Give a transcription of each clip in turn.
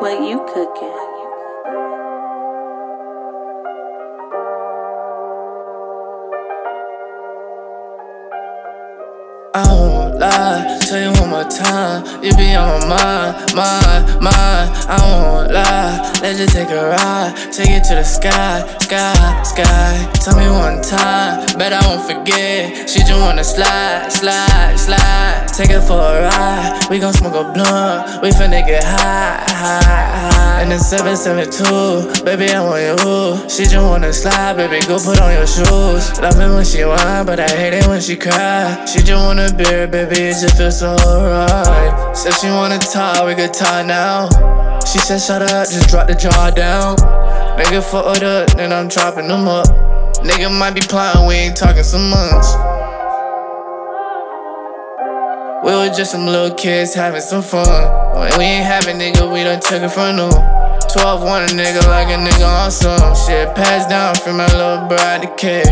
What you cooking? Lie, tell you one more time. You be on my mind, mind, mind. I won't lie, let's just take a ride. Take it to the sky, sky, sky. Tell me one time, bet I won't forget. She just wanna slide, slide, slide. Take it for a ride, we gon' smoke a blunt. We finna get high, high, high. In the 772, baby, I want you. She just wanna slide, baby, go put on your shoes. Love it when she whine, but I hate it when she cry. She just wanna beer, baby, it just feels so right. Said she wanna talk, we could talk now. She said, shut up, just drop the jaw down. Nigga fucked up, then I'm dropping them up. Nigga might be plotting, we ain't talking some months. We was just some little kids having some fun. When we ain't having nigga, we done took it from them. 12 want a nigga like a nigga on some shit. Passed down from my little bro out. Get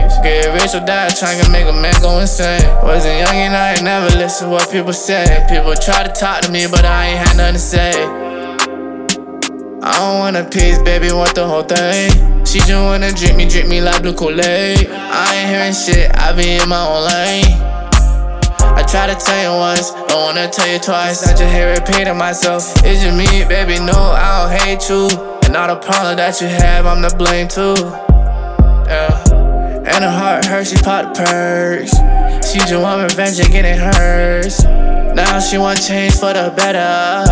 rich or die, trying to make a man go insane. Wasn't young and I ain't never listen what people say. People try to talk to me, but I ain't had nothing to say. I don't want a piece, baby, want the whole thing. She just wanna drink me, drink me like blue Kool-Aid. I ain't hearing shit, I be in my own lane. Try to tell you once, don't wanna tell you twice. I just hear repeating myself. It's just me, baby, no, I don't hate you. And all the problem that you have, I'm to blame too. Yeah. And her heart hurts, she popped the purse. She just want revenge and getting hers. Now she want change for the better.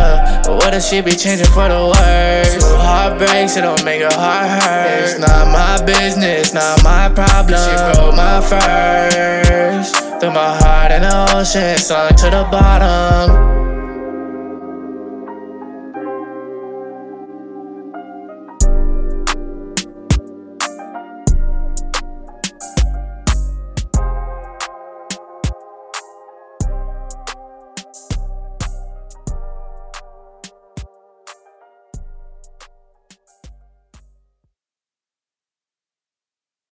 But what if she be changing for the worse? Two heartbreaks, it don't make her heart hurt. It's not my business, not my problem. She broke my first. Threw my heart in the ocean, sunk to the bottom.